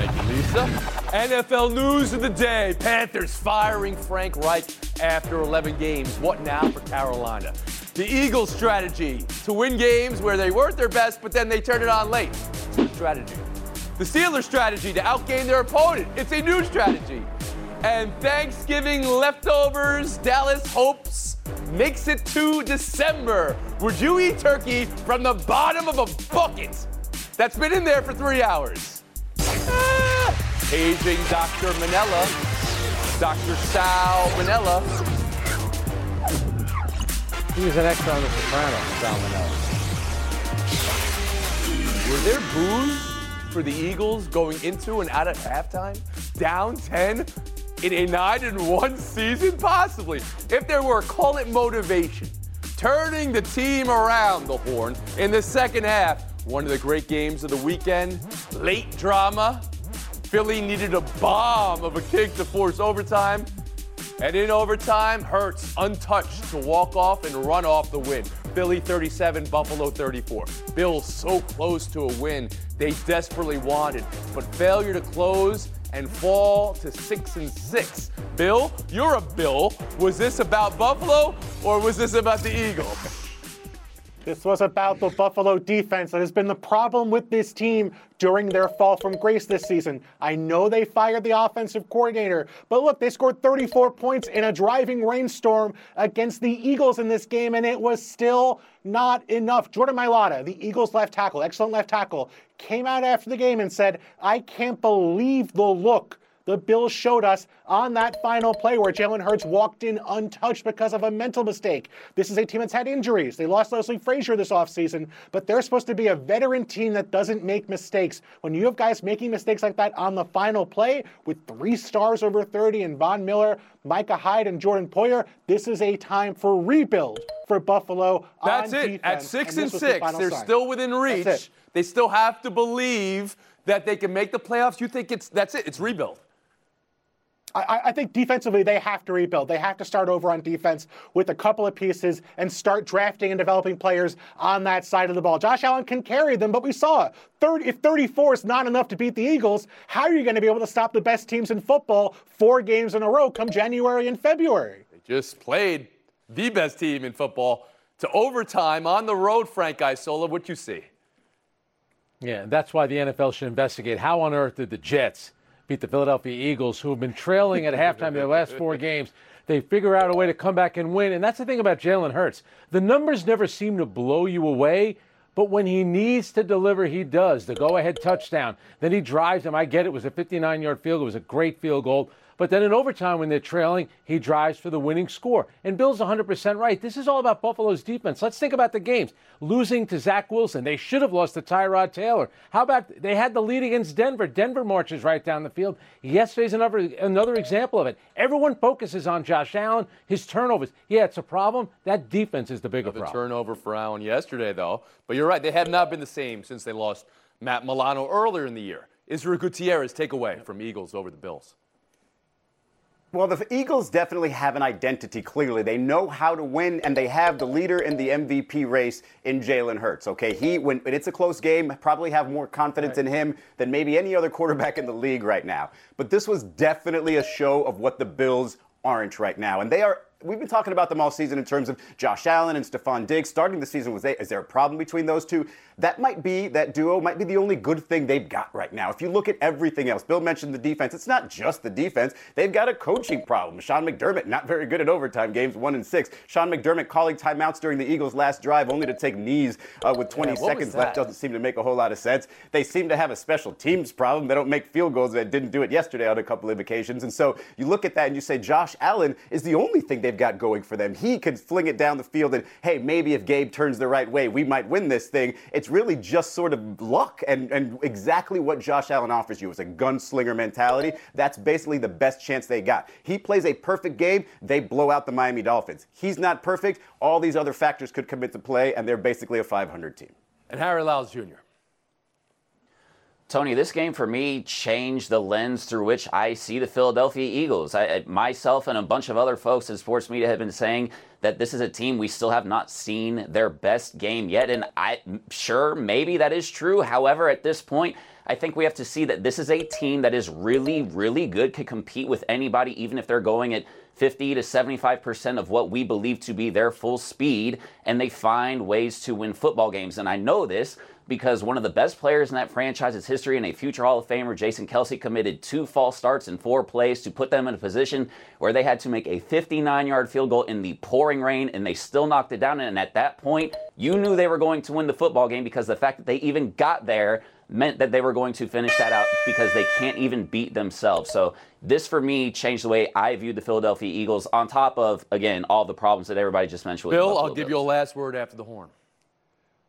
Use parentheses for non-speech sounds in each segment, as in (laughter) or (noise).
Thank you, Lisa. NFL news of the day Panthers firing Frank Reich after 11 games. What now for Carolina? The Eagles' strategy to win games where they weren't their best, but then they turn it on late. It's a strategy. The Steelers' strategy to outgame their opponent. It's a new strategy. And Thanksgiving leftovers, Dallas hopes makes it to December. Would you eat turkey from the bottom of a bucket that's been in there for three hours? Paging Dr. Manella, Dr. Sal Manella. He was an extra on The Sopranos, Sal Manella. Were there boos for the Eagles going into and out of halftime? Down 10 in a 9 and 1 season? Possibly. If there were, call it motivation. Turning the team around the horn in the second half. One of the great games of the weekend. Late drama. Philly needed a bomb of a kick to force overtime. And in overtime, Hurts untouched to walk off and run off the win. Philly 37, Buffalo 34. Bills so close to a win they desperately wanted, but failure to close and fall to six and six. Bill, you're a Bill. Was this about Buffalo or was this about the Eagles? This was about the Buffalo defense that has been the problem with this team during their fall from grace this season. I know they fired the offensive coordinator, but look, they scored 34 points in a driving rainstorm against the Eagles in this game, and it was still not enough. Jordan Mailata, the Eagles left tackle, excellent left tackle, came out after the game and said, I can't believe the look the Bills showed us on that final play where Jalen Hurts walked in untouched because of a mental mistake. This is a team that's had injuries. They lost Leslie Frazier this offseason, but they're supposed to be a veteran team that doesn't make mistakes. When you have guys making mistakes like that on the final play with three stars over 30 and Von Miller, Micah Hyde, and Jordan Poyer, this is a time for rebuild for Buffalo. That's it. Defense, At six and, and, the six, they're sign. still within reach. They still have to believe that they can make the playoffs. You think it's that's it? It's rebuild. I, I, think defensively they have to rebuild. They have to start over on defense with a couple of pieces and start drafting and developing players on that side of the ball. Josh Allen can carry them, but we saw 30, if 34 is not enough to beat the Eagles, how are you going to be able to stop the best teams in football four games in a row come January and February? They just played the best team in football to overtime on the road, Frank Isola. What do you see? Yeah, that's why the NFL should investigate how on earth did the Jets beat the Philadelphia Eagles, who have been trailing at halftime their last four games. They figure out a way to come back and win. And that's the thing about Jalen Hurts. The numbers never seem to blow you away, but when he needs to deliver, he does. The go ahead touchdown. Then he drives them. I get it was a 59 yard field. It was a great field goal. But then in overtime, when they're trailing, he drives for the winning score. And Bill's 100% right. This is all about Buffalo's defense. Let's think about the games. Losing to Zach Wilson. They should have lost to Tyrod Taylor. How about they had the lead against Denver? Denver marches right down the field. Yesterday's another, another example of it. Everyone focuses on Josh Allen, his turnovers. Yeah, it's a problem. That defense is the bigger The problem. turnover for Allen yesterday, though. But you're right. They have not been the same since they lost Matt Milano earlier in the year. Israel Gutierrez takeaway from Eagles over the Bills. Well, the Eagles definitely have an identity clearly. They know how to win, and they have the leader in the MVP race in Jalen Hurts. Okay, he, when, it's a close game, probably have more confidence right. in him than maybe any other quarterback in the league right now. But this was definitely a show of what the Bills aren't right now. And they are we've been talking about them all season in terms of Josh Allen and Stefon Diggs. Starting the season was is there a problem between those two? That might be that duo might be the only good thing they've got right now. If you look at everything else, Bill mentioned the defense. It's not just the defense. They've got a coaching problem. Sean McDermott not very good at overtime games, one and six. Sean McDermott calling timeouts during the Eagles' last drive only to take knees uh, with 20 yeah, seconds left doesn't seem to make a whole lot of sense. They seem to have a special teams problem. They don't make field goals. They didn't do it yesterday on a couple of occasions. And so you look at that and you say Josh Allen is the only thing they've they've got going for them. He could fling it down the field and, hey, maybe if Gabe turns the right way, we might win this thing. It's really just sort of luck and, and exactly what Josh Allen offers you is a gunslinger mentality. That's basically the best chance they got. He plays a perfect game, they blow out the Miami Dolphins. He's not perfect. All these other factors could come into play, and they're basically a 500 team. And Harry Lyles Jr. Tony, this game for me changed the lens through which I see the Philadelphia Eagles. I, myself and a bunch of other folks in sports media have been saying that this is a team we still have not seen their best game yet. And I sure maybe that is true. However, at this point, I think we have to see that this is a team that is really, really good, could compete with anybody, even if they're going at 50 to 75% of what we believe to be their full speed, and they find ways to win football games. And I know this because one of the best players in that franchise's history and a future Hall of Famer, Jason Kelce, committed two false starts in four plays to put them in a position where they had to make a 59 yard field goal in the pouring rain, and they still knocked it down. And at that point, you knew they were going to win the football game because the fact that they even got there meant that they were going to finish that out because they can't even beat themselves. So this for me changed the way I viewed the Philadelphia Eagles on top of again all the problems that everybody just mentioned. Bill, I'll give you a last word after the horn.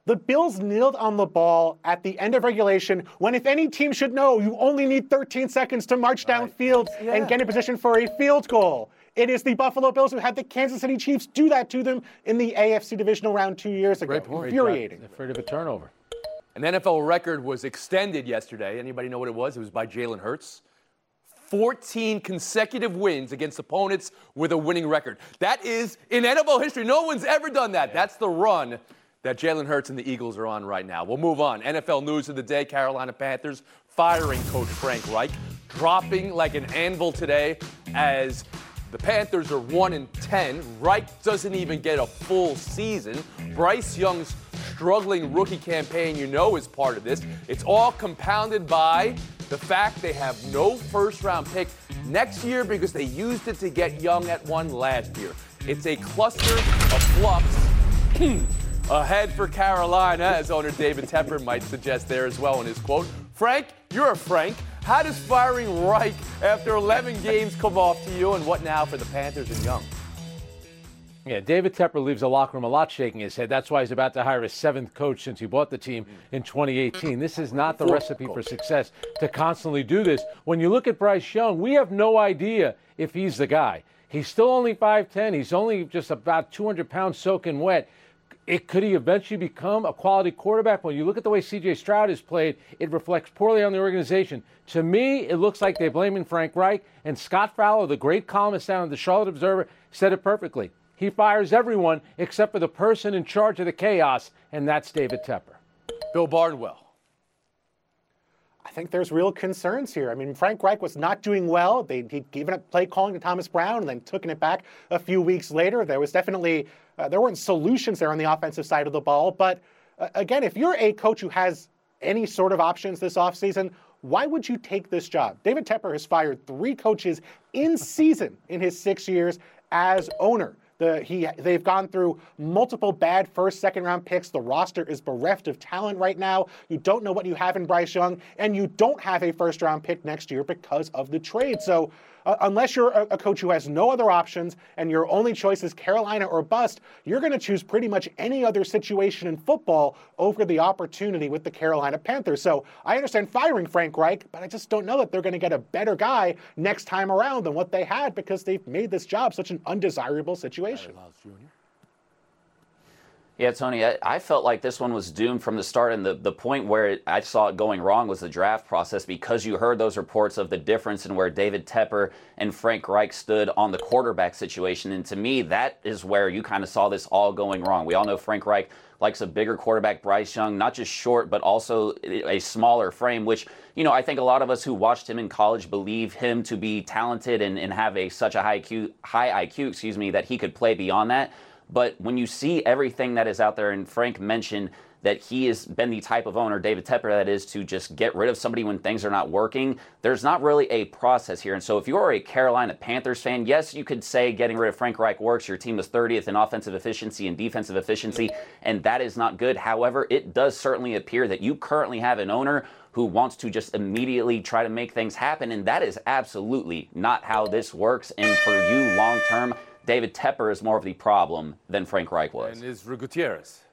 The Bills kneeled on the ball at the end of regulation when, if any team should know, you only need 13 seconds to march right. downfield yeah. and get in position for a field goal. It is the Buffalo Bills who had the Kansas City Chiefs do that to them in the AFC divisional round two years ago. Great point. Infuriating. Afraid of a turnover. An NFL record was extended yesterday. Anybody know what it was? It was by Jalen Hurts. 14 consecutive wins against opponents with a winning record. That is in NFL history. No one's ever done that. That's the run that Jalen Hurts and the Eagles are on right now. We'll move on. NFL news of the day Carolina Panthers firing coach Frank Reich, dropping like an anvil today as the Panthers are 1 and 10. Reich doesn't even get a full season. Bryce Young's struggling rookie campaign, you know, is part of this. It's all compounded by the fact they have no first round pick next year because they used it to get Young at one last year. It's a cluster of flux. (clears throat) Ahead for Carolina, as owner David Tepper might suggest there as well in his quote. Frank, you're a Frank. How does firing Reich after 11 games come off to you, and what now for the Panthers and Young? Yeah, David Tepper leaves the locker room a lot shaking his head. That's why he's about to hire a seventh coach since he bought the team in 2018. This is not the recipe for success to constantly do this. When you look at Bryce Young, we have no idea if he's the guy. He's still only 5'10. He's only just about 200 pounds soaking wet it could he eventually become a quality quarterback? When you look at the way C.J. Stroud has played, it reflects poorly on the organization. To me, it looks like they're blaming Frank Reich. And Scott Fowler, the great columnist down at the Charlotte Observer, said it perfectly. He fires everyone except for the person in charge of the chaos, and that's David Tepper. Bill Barnwell. I think there's real concerns here. I mean, Frank Reich was not doing well. They, he'd given up play calling to Thomas Brown and then taken it back a few weeks later. There was definitely uh, there weren't solutions there on the offensive side of the ball. But uh, again, if you're a coach who has any sort of options this offseason, why would you take this job? David Tepper has fired three coaches in season in his six years as owner. The, he, they've gone through multiple bad first, second round picks. The roster is bereft of talent right now. You don't know what you have in Bryce Young, and you don't have a first round pick next year because of the trade. So uh, unless you're a, a, coach who has no other options and your only choice is Carolina or bust, you're going to choose pretty much any other situation in football over the opportunity with the Carolina Panthers. So I understand firing Frank Reich, but I just don't know that they're going to get a better guy next time around than what they had because they've made this job such an undesirable situation. Yeah, Tony, I, I, felt like this one was doomed from the start, and the, the point where it, I saw it going wrong was the draft process because you heard those reports of the difference in where David Tepper and Frank Reich stood on the quarterback situation. And to me, that is where you kind of saw this all going wrong. We all know Frank Reich likes a bigger quarterback, Bryce Young, not just short, but also a smaller frame, which, you know, I think a lot of us who watched him in college believe him to be talented and, and have a such a high IQ, high IQ, excuse me, that he could play beyond that. But when you see everything that is out there, and Frank mentioned that he has been the type of owner, David Tepper, that is to just get rid of somebody when things are not working. There's not really a process here. And so if you are a Carolina Panthers fan, yes, you could say getting rid of Frank Reich works. Your team was 30th in offensive efficiency and defensive efficiency, and that is not good. However, it does certainly appear that you currently have an owner who wants to just immediately try to make things happen. And that is absolutely not how this works. And for you long term, David Tepper is more of the problem than Frank Reich was. And Israel Gutierrez.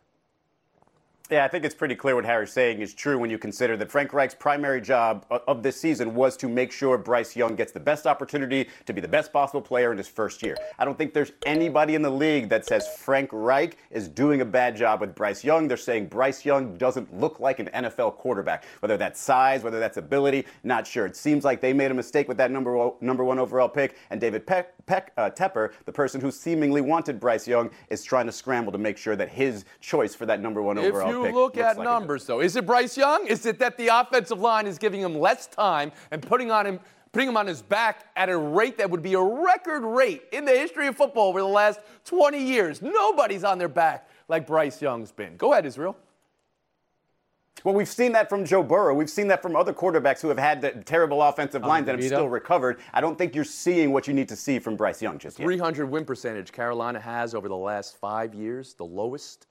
Yeah, I think it's pretty clear what Harry's saying is true when you consider that Frank Reich's primary job of this season was to make sure Bryce Young gets the best opportunity to be the best possible player in his first year. I don't think there's anybody in the league that says Frank Reich is doing a bad job with Bryce Young. They're saying Bryce Young doesn't look like an NFL quarterback. Whether that's size, whether that's ability, not sure. It seems like they made a mistake with that number number one overall pick, and David Peck, Peck uh, Tepper, the person who seemingly wanted Bryce Young, is trying to scramble to make sure that his choice for that number one if overall you look at like numbers, though, is it Bryce Young? Is it that the offensive line is giving him less time and putting on him? Putting him on his back at a rate that would be a record rate in the history of football over the last 20 years. Nobody's on their back like Bryce Young's been. Go ahead, Israel. Well, we've seen that from Joe Burrow. We've seen that from other quarterbacks who have had the terrible offensive line that have still recovered. I don't think you're seeing what you need to see from Bryce Young just yet. 300 win percentage Carolina has over the last five years, the lowest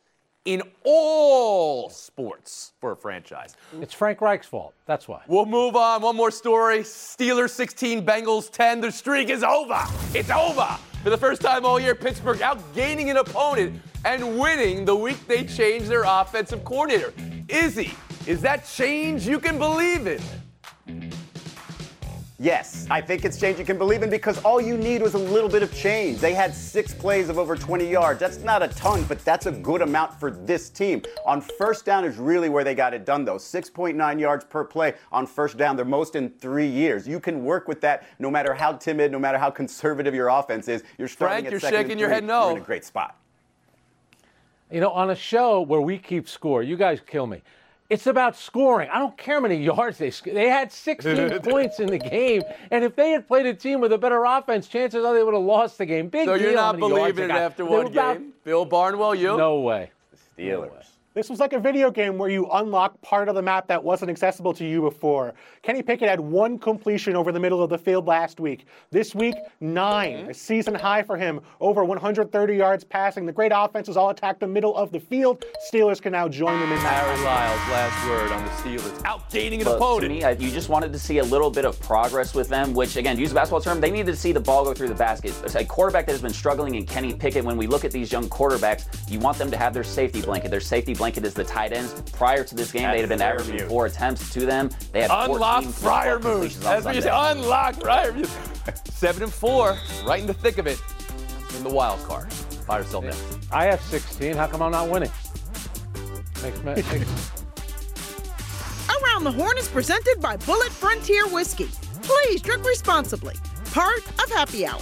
in all sports for a franchise. It's Frank Reich's fault. That's why. We'll move on. One more story. Steelers 16, Bengals 10. The streak is over. It's over. For the first time all year, Pittsburgh outgaining an opponent and winning the week they changed their offensive coordinator. Izzy, is that change you can believe in? Yes, I think it's change you can believe in because all you need was a little bit of change. They had six plays of over 20 yards. That's not a ton, but that's a good amount for this team. On first down is really where they got it done, though. 6.9 yards per play on first down, their most in three years. You can work with that no matter how timid, no matter how conservative your offense is. You're starting Frank, at you're second shaking and your head no. You're in a great spot. You know, on a show where we keep score, you guys kill me. It's about scoring. I don't care how many yards they sc- they had 16 (laughs) points in the game, and if they had played a team with a better offense, chances are they would have lost the game. Big so deal. you're not how many yards believing it after They one were about- game? Bill Barnwell, you? No way. Steelers. This was like a video game where you unlock part of the map that wasn't accessible to you before. Kenny Pickett had one completion over the middle of the field last week. This week, 9 Mm-hmm. a season high for him, over 130 yards passing. The great offenses all attack the middle of the field. Steelers can now join them in that. Harry Lyles, last word on the Steelers. Outgaining an But to opponent. me, I, you just wanted to see a little bit of progress with them, which, again, to use a basketball term, they needed to see the ball go through the basket. It's a quarterback that has been struggling in Kenny Pickett. When we look at these young quarterbacks, you want them to have their safety blanket. Their safety blanket is the tight ends. Prior to this game, they had been averaging Freiermuth. four attempts to them. They had 14 Unlock football Fryer completions Moose. That's what you say. Sunday. Unlock Fryer Moose. (laughs) Seven and four, right in the thick of it, in the wild card. Fire yourself next. I have 16. How come I'm not winning? Makes me, Around the Horn is presented by Bulleit Frontier Whiskey. Please drink responsibly. Part of Happy Hour.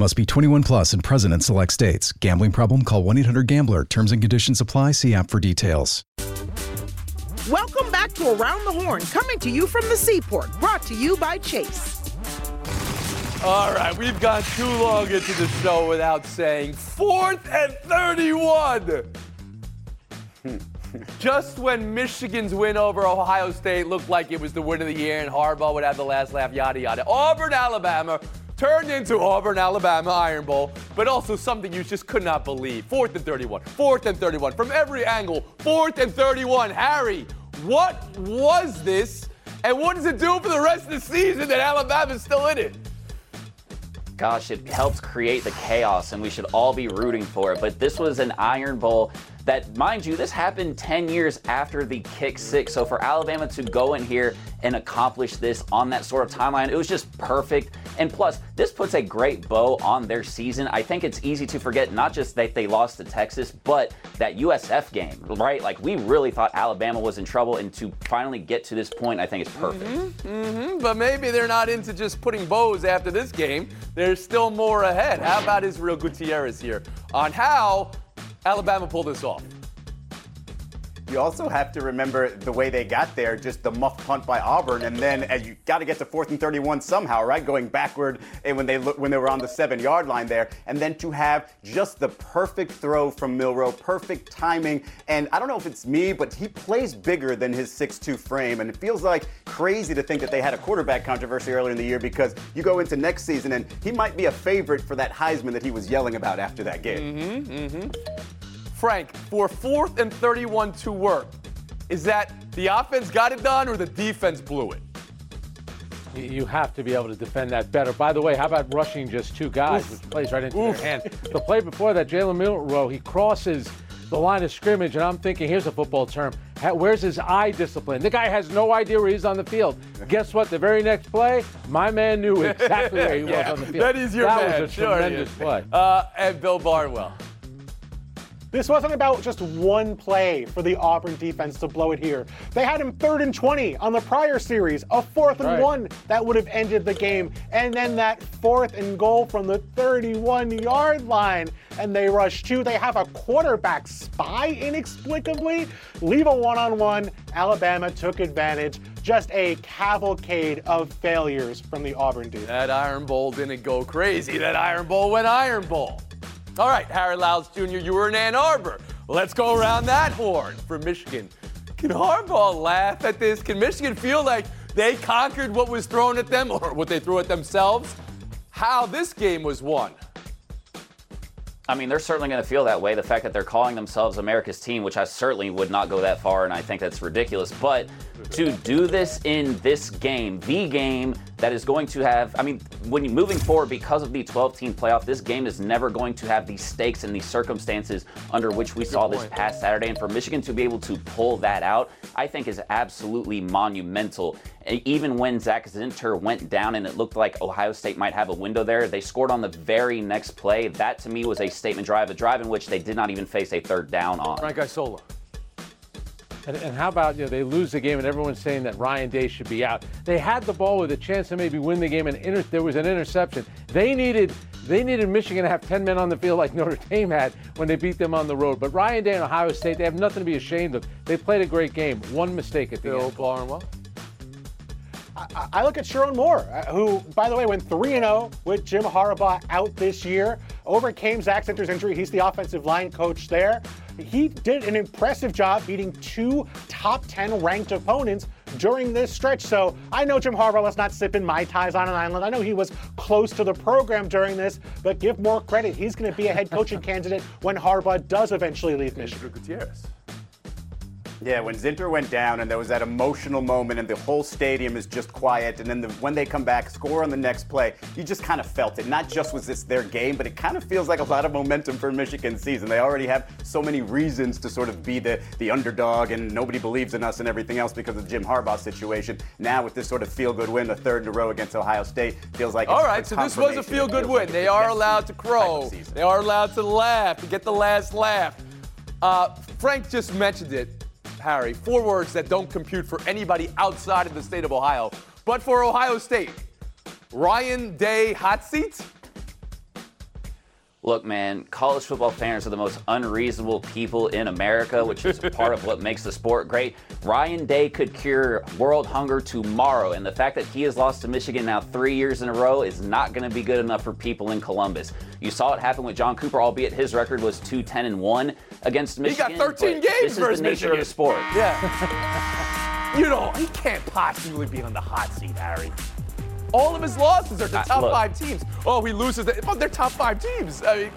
Must be 21 plus and present in select states. Gambling problem? Call 1 800 Gambler. Terms and conditions apply. See app for details. Welcome back to Around the Horn, coming to you from the Seaport, brought to you by Chase. All right, we've gone too long into the show without saying fourth and 31. (laughs) Just when Michigan's win over Ohio State looked like it was the win of the year and Harbaugh would have the last laugh, yada, yada. Auburn, Alabama turned into Auburn, Alabama Iron Bowl, but also something you just could not believe. Fourth and 31, fourth and 31, from every angle, fourth and 31. Harry, what was this? And what does it do for the rest of the season that Alabama's still in it? Gosh, it helps create the chaos, and we should all be rooting for it. But this was an Iron Bowl that, mind you, this happened 10 years after the kick six. So for Alabama to go in here and accomplish this on that sort of timeline, it was just perfect. And plus, this puts a great bow on their season. I think it's easy to forget not just that they lost to Texas, but that USF game, right? Like we really thought Alabama was in trouble, and to finally get to this point, I think it's perfect. Mm-hmm, but maybe they're not into just putting bows after this game. There's still more ahead. How about Israel Gutierrez here on how Alabama pulled this off? You also have to remember the way they got there, just the muff punt by Auburn, and then as you got to get to fourth and 31 somehow, right? Going backward and when they look, when they were on the seven yard line there, and then to have just the perfect throw from Milroe, perfect timing. And I don't know if it's me, but he plays bigger than his 6'2 frame, and it feels like crazy to think that they had a quarterback controversy earlier in the year because you go into next season and he might be a favorite for that Heisman that he was yelling about after that game. Mm-hmm. Mm-hmm. Frank, for fourth and 31 to work, is that the offense got it done or the defense blew it? You have to be able to defend that better. By the way, how about rushing just two guys, Oof. which plays right into Oof. their hand? The play before that, Jalen Milroe, he crosses the line of scrimmage, and I'm thinking, here's a football term. Where's his eye discipline? The guy has no idea where he's on the field. Guess what? The very next play, my man knew exactly where he yeah, (laughs) was on the field. That is your that man. was a tremendous play. Uh, and Bill Barnwell. This wasn't about just one play for the Auburn defense to blow it here. They had him third and 20 on the prior series, a fourth and right. one that would have ended the game, and then that fourth and goal from the 31 yard line. And they rush two. They have a quarterback spy inexplicably. Leave a one on one. Alabama took advantage. Just a cavalcade of failures from the Auburn defense. That Iron Bowl didn't go crazy. That Iron Bowl went Iron Bowl. All right, Harry Lyles Jr., you were in Ann Arbor. Let's go around that horn for Michigan. Can Harbaugh laugh at this? Can Michigan feel like they conquered what was thrown at them or what they threw at themselves? How this game was won. I mean, they're certainly going to feel that way. The fact that they're calling themselves America's team, which I certainly would not go that far, and I think that's ridiculous. But to do this in this game, the game that is going to have, I mean, when you're moving forward because of the 12 team playoff, this game is never going to have these stakes and these circumstances under which we Good saw point. this past Saturday. And for Michigan to be able to pull that out, I think is absolutely monumental. Even when Zach Zinter went down and it looked like Ohio State might have a window there, they scored on the very next play. That to me was a statement drive, a drive in which they did not even face a third down on. Frank Isola. And, and, how about you know they lose the game and everyone's saying that Ryan Day should be out. They had the ball with a chance to maybe win the game and inter- there was an interception. They needed they needed Michigan to have 10 men on the field like Notre Dame had when they beat them on the road. But Ryan Day and Ohio State, they have nothing to be ashamed of. They played a great game. One mistake at the Bill end. Barnwell. I, I look at Sherrone Moore, uh, who, by the way, went 3 0 with Jim Harbaugh out this year. Overcame Zach Zinter's injury. He's the offensive line coach there. He did an impressive job beating two top 10 ranked opponents during this stretch. So I know Jim Harbaugh was not sipping Mai Tais on an island. I know he was close to the program during this, but give more credit. He's going to be a head coaching (laughs) candidate when Harbaugh does eventually leave Michigan. Gutierrez. Yeah, when Zinter went down and there was that emotional moment and the whole stadium is just quiet, and then the, when they come back, score on the next play, you just kind of felt it. Not just was this their game, but it kind of feels like a lot of momentum for Michigan season. They already have so many reasons to sort of be the, the underdog, and nobody believes in us and everything else because of the Jim Harbaugh situation. Now with this sort of feel-good win, a third in a row against Ohio State, feels like all right. So this was a feel-good win. Like they are allowed to crow. They are allowed to laugh to get the last laugh. Uh, Frank just mentioned it. Harry, four words that don't compute for anybody outside of the state of Ohio, but for Ohio State. Ryan Day hot seat? Look, man, college football fans are the most unreasonable people in America, which is part of what makes the sport great. Ryan Day could cure world hunger tomorrow, and the fact that he has lost to Michigan now three years in a row is not going to be good enough for people in Columbus. You saw it happen with John Cooper, albeit his record was 2 10 and 1 against Michigan. He got 13 games this for is the nature Michigan. of the sport. Yeah. (laughs) you know, he can't possibly be on the hot seat, Harry. All of his losses are to uh, top look, five teams. Oh, he loses. The, but they're top five teams. I mean,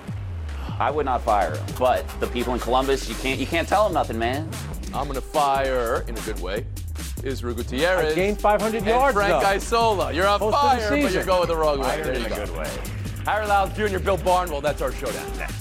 I would not fire him, but the people in Columbus, you can't you can't tell them nothing, man. I'm gonna fire in a good way. Israel Gutierrez. I gained 500 and yards, Frank though. Isola. You're on Most fire, but you're season. going the wrong way. Fire There in you a go. good way. Harry Lyles Jr., Bill Barnwell. That's our showdown next.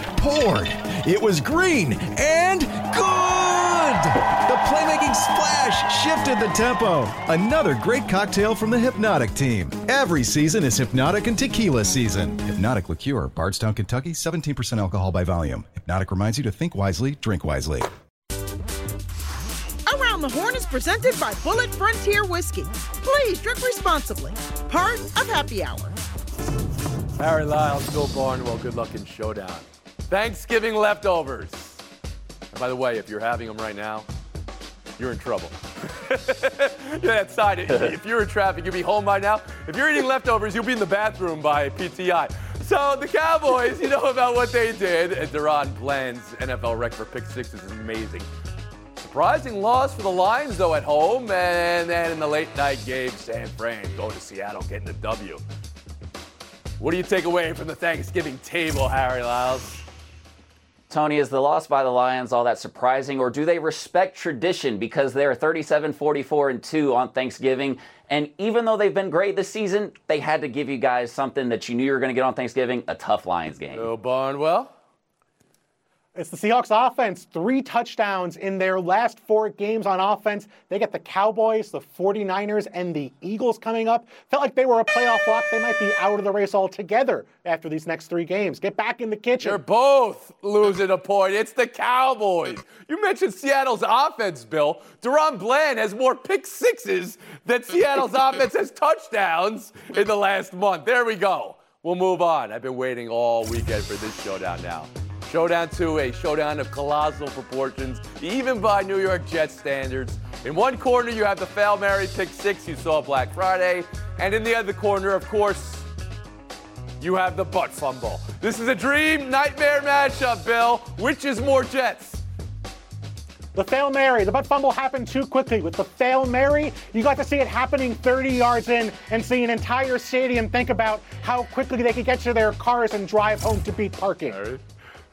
poured. It was green and good! The playmaking splash shifted the tempo. Another great cocktail from the Hypnotic team. Every season is Hypnotic and Tequila season. Hypnotic Liqueur, Bardstown, Kentucky, 17% alcohol by volume. Hypnotic reminds you to think wisely, drink wisely. Around the Horn is presented by Bulleit Frontier Whiskey. Please drink responsibly. Part of Happy Hour. Harry Lyles, Bill Barnwell, good luck in showdown. Thanksgiving leftovers. And by the way, if you're having them right now, you're in trouble. yeah, (laughs) that side. If you're in traffic, you'll be home by now. If you're eating leftovers, you'll be in the bathroom by PTI. So the Cowboys, you know about what they did. And DaRon Bland's NFL record for pick sixes is amazing. Surprising loss for the Lions, though, at home. And then in the late night game, San Fran going to Seattle, getting the W. What do you take away from the Thanksgiving table, Harry Lyles? Tony, is the loss by the Lions all that surprising, or do they respect tradition because they're 37, 44, and 2 on Thanksgiving? And even though they've been great this season, they had to give you guys something that you knew you were going to get on Thanksgiving a tough Lions game. Bill Barnwell? It's the Seahawks offense, three touchdowns in their last four games on offense. They get the Cowboys, the 49ers, and the Eagles coming up. Felt like they were a playoff lock. They might be out of the race altogether after these next three games. Get back in the kitchen. They're both losing a point. It's the Cowboys. You mentioned Seattle's offense, Bill. DaRon Bland has more pick sixes than Seattle's (laughs) offense has touchdowns in the last month. There we go. We'll move on. I've been waiting all weekend for this showdown now. Showdown 2, a showdown of colossal proportions, even by New York Jets standards. In one corner, you have the Fail Mary pick six you saw Black Friday. And in the other corner, of course, you have the butt fumble. This is a dream nightmare matchup, Bill. Which is more Jets? The fail Mary, the butt fumble happened too quickly. With the fail Mary, you got to see it happening 30 yards in and see an entire stadium think about how quickly they could get to their cars and drive home to beat parking.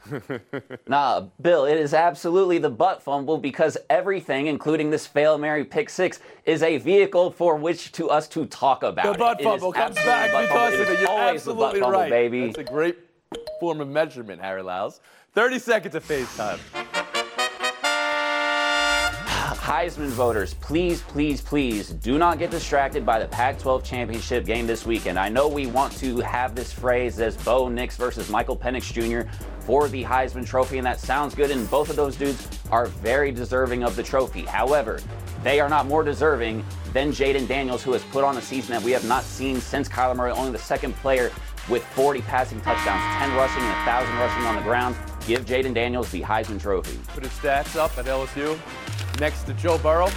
(laughs) Nah, Bill, it is absolutely the butt fumble because everything, including this fail Mary pick six, is a vehicle for which to us to talk about. The butt It fumble comes back because fumble. of It it. You're always the butt absolutely fumble, right. baby. That's a great form of measurement, Harry Lyles. 30 seconds of FaceTime. Heisman voters, please, please, please do not get distracted by the Pac 12 championship game this weekend. I know we want to have this phrase as Bo Nix versus Michael Penix Jr. for the Heisman Trophy, and that sounds good, and both of those dudes are very deserving of the trophy. However, they are not more deserving than Jayden Daniels, who has put on a season that we have not seen since Kyler Murray, only the second player with 40 passing touchdowns, 10 rushing, and 1,000 rushing on the ground. Give Jayden Daniels the Heisman Trophy. Put his stats up at LSU next to Joe Burrow.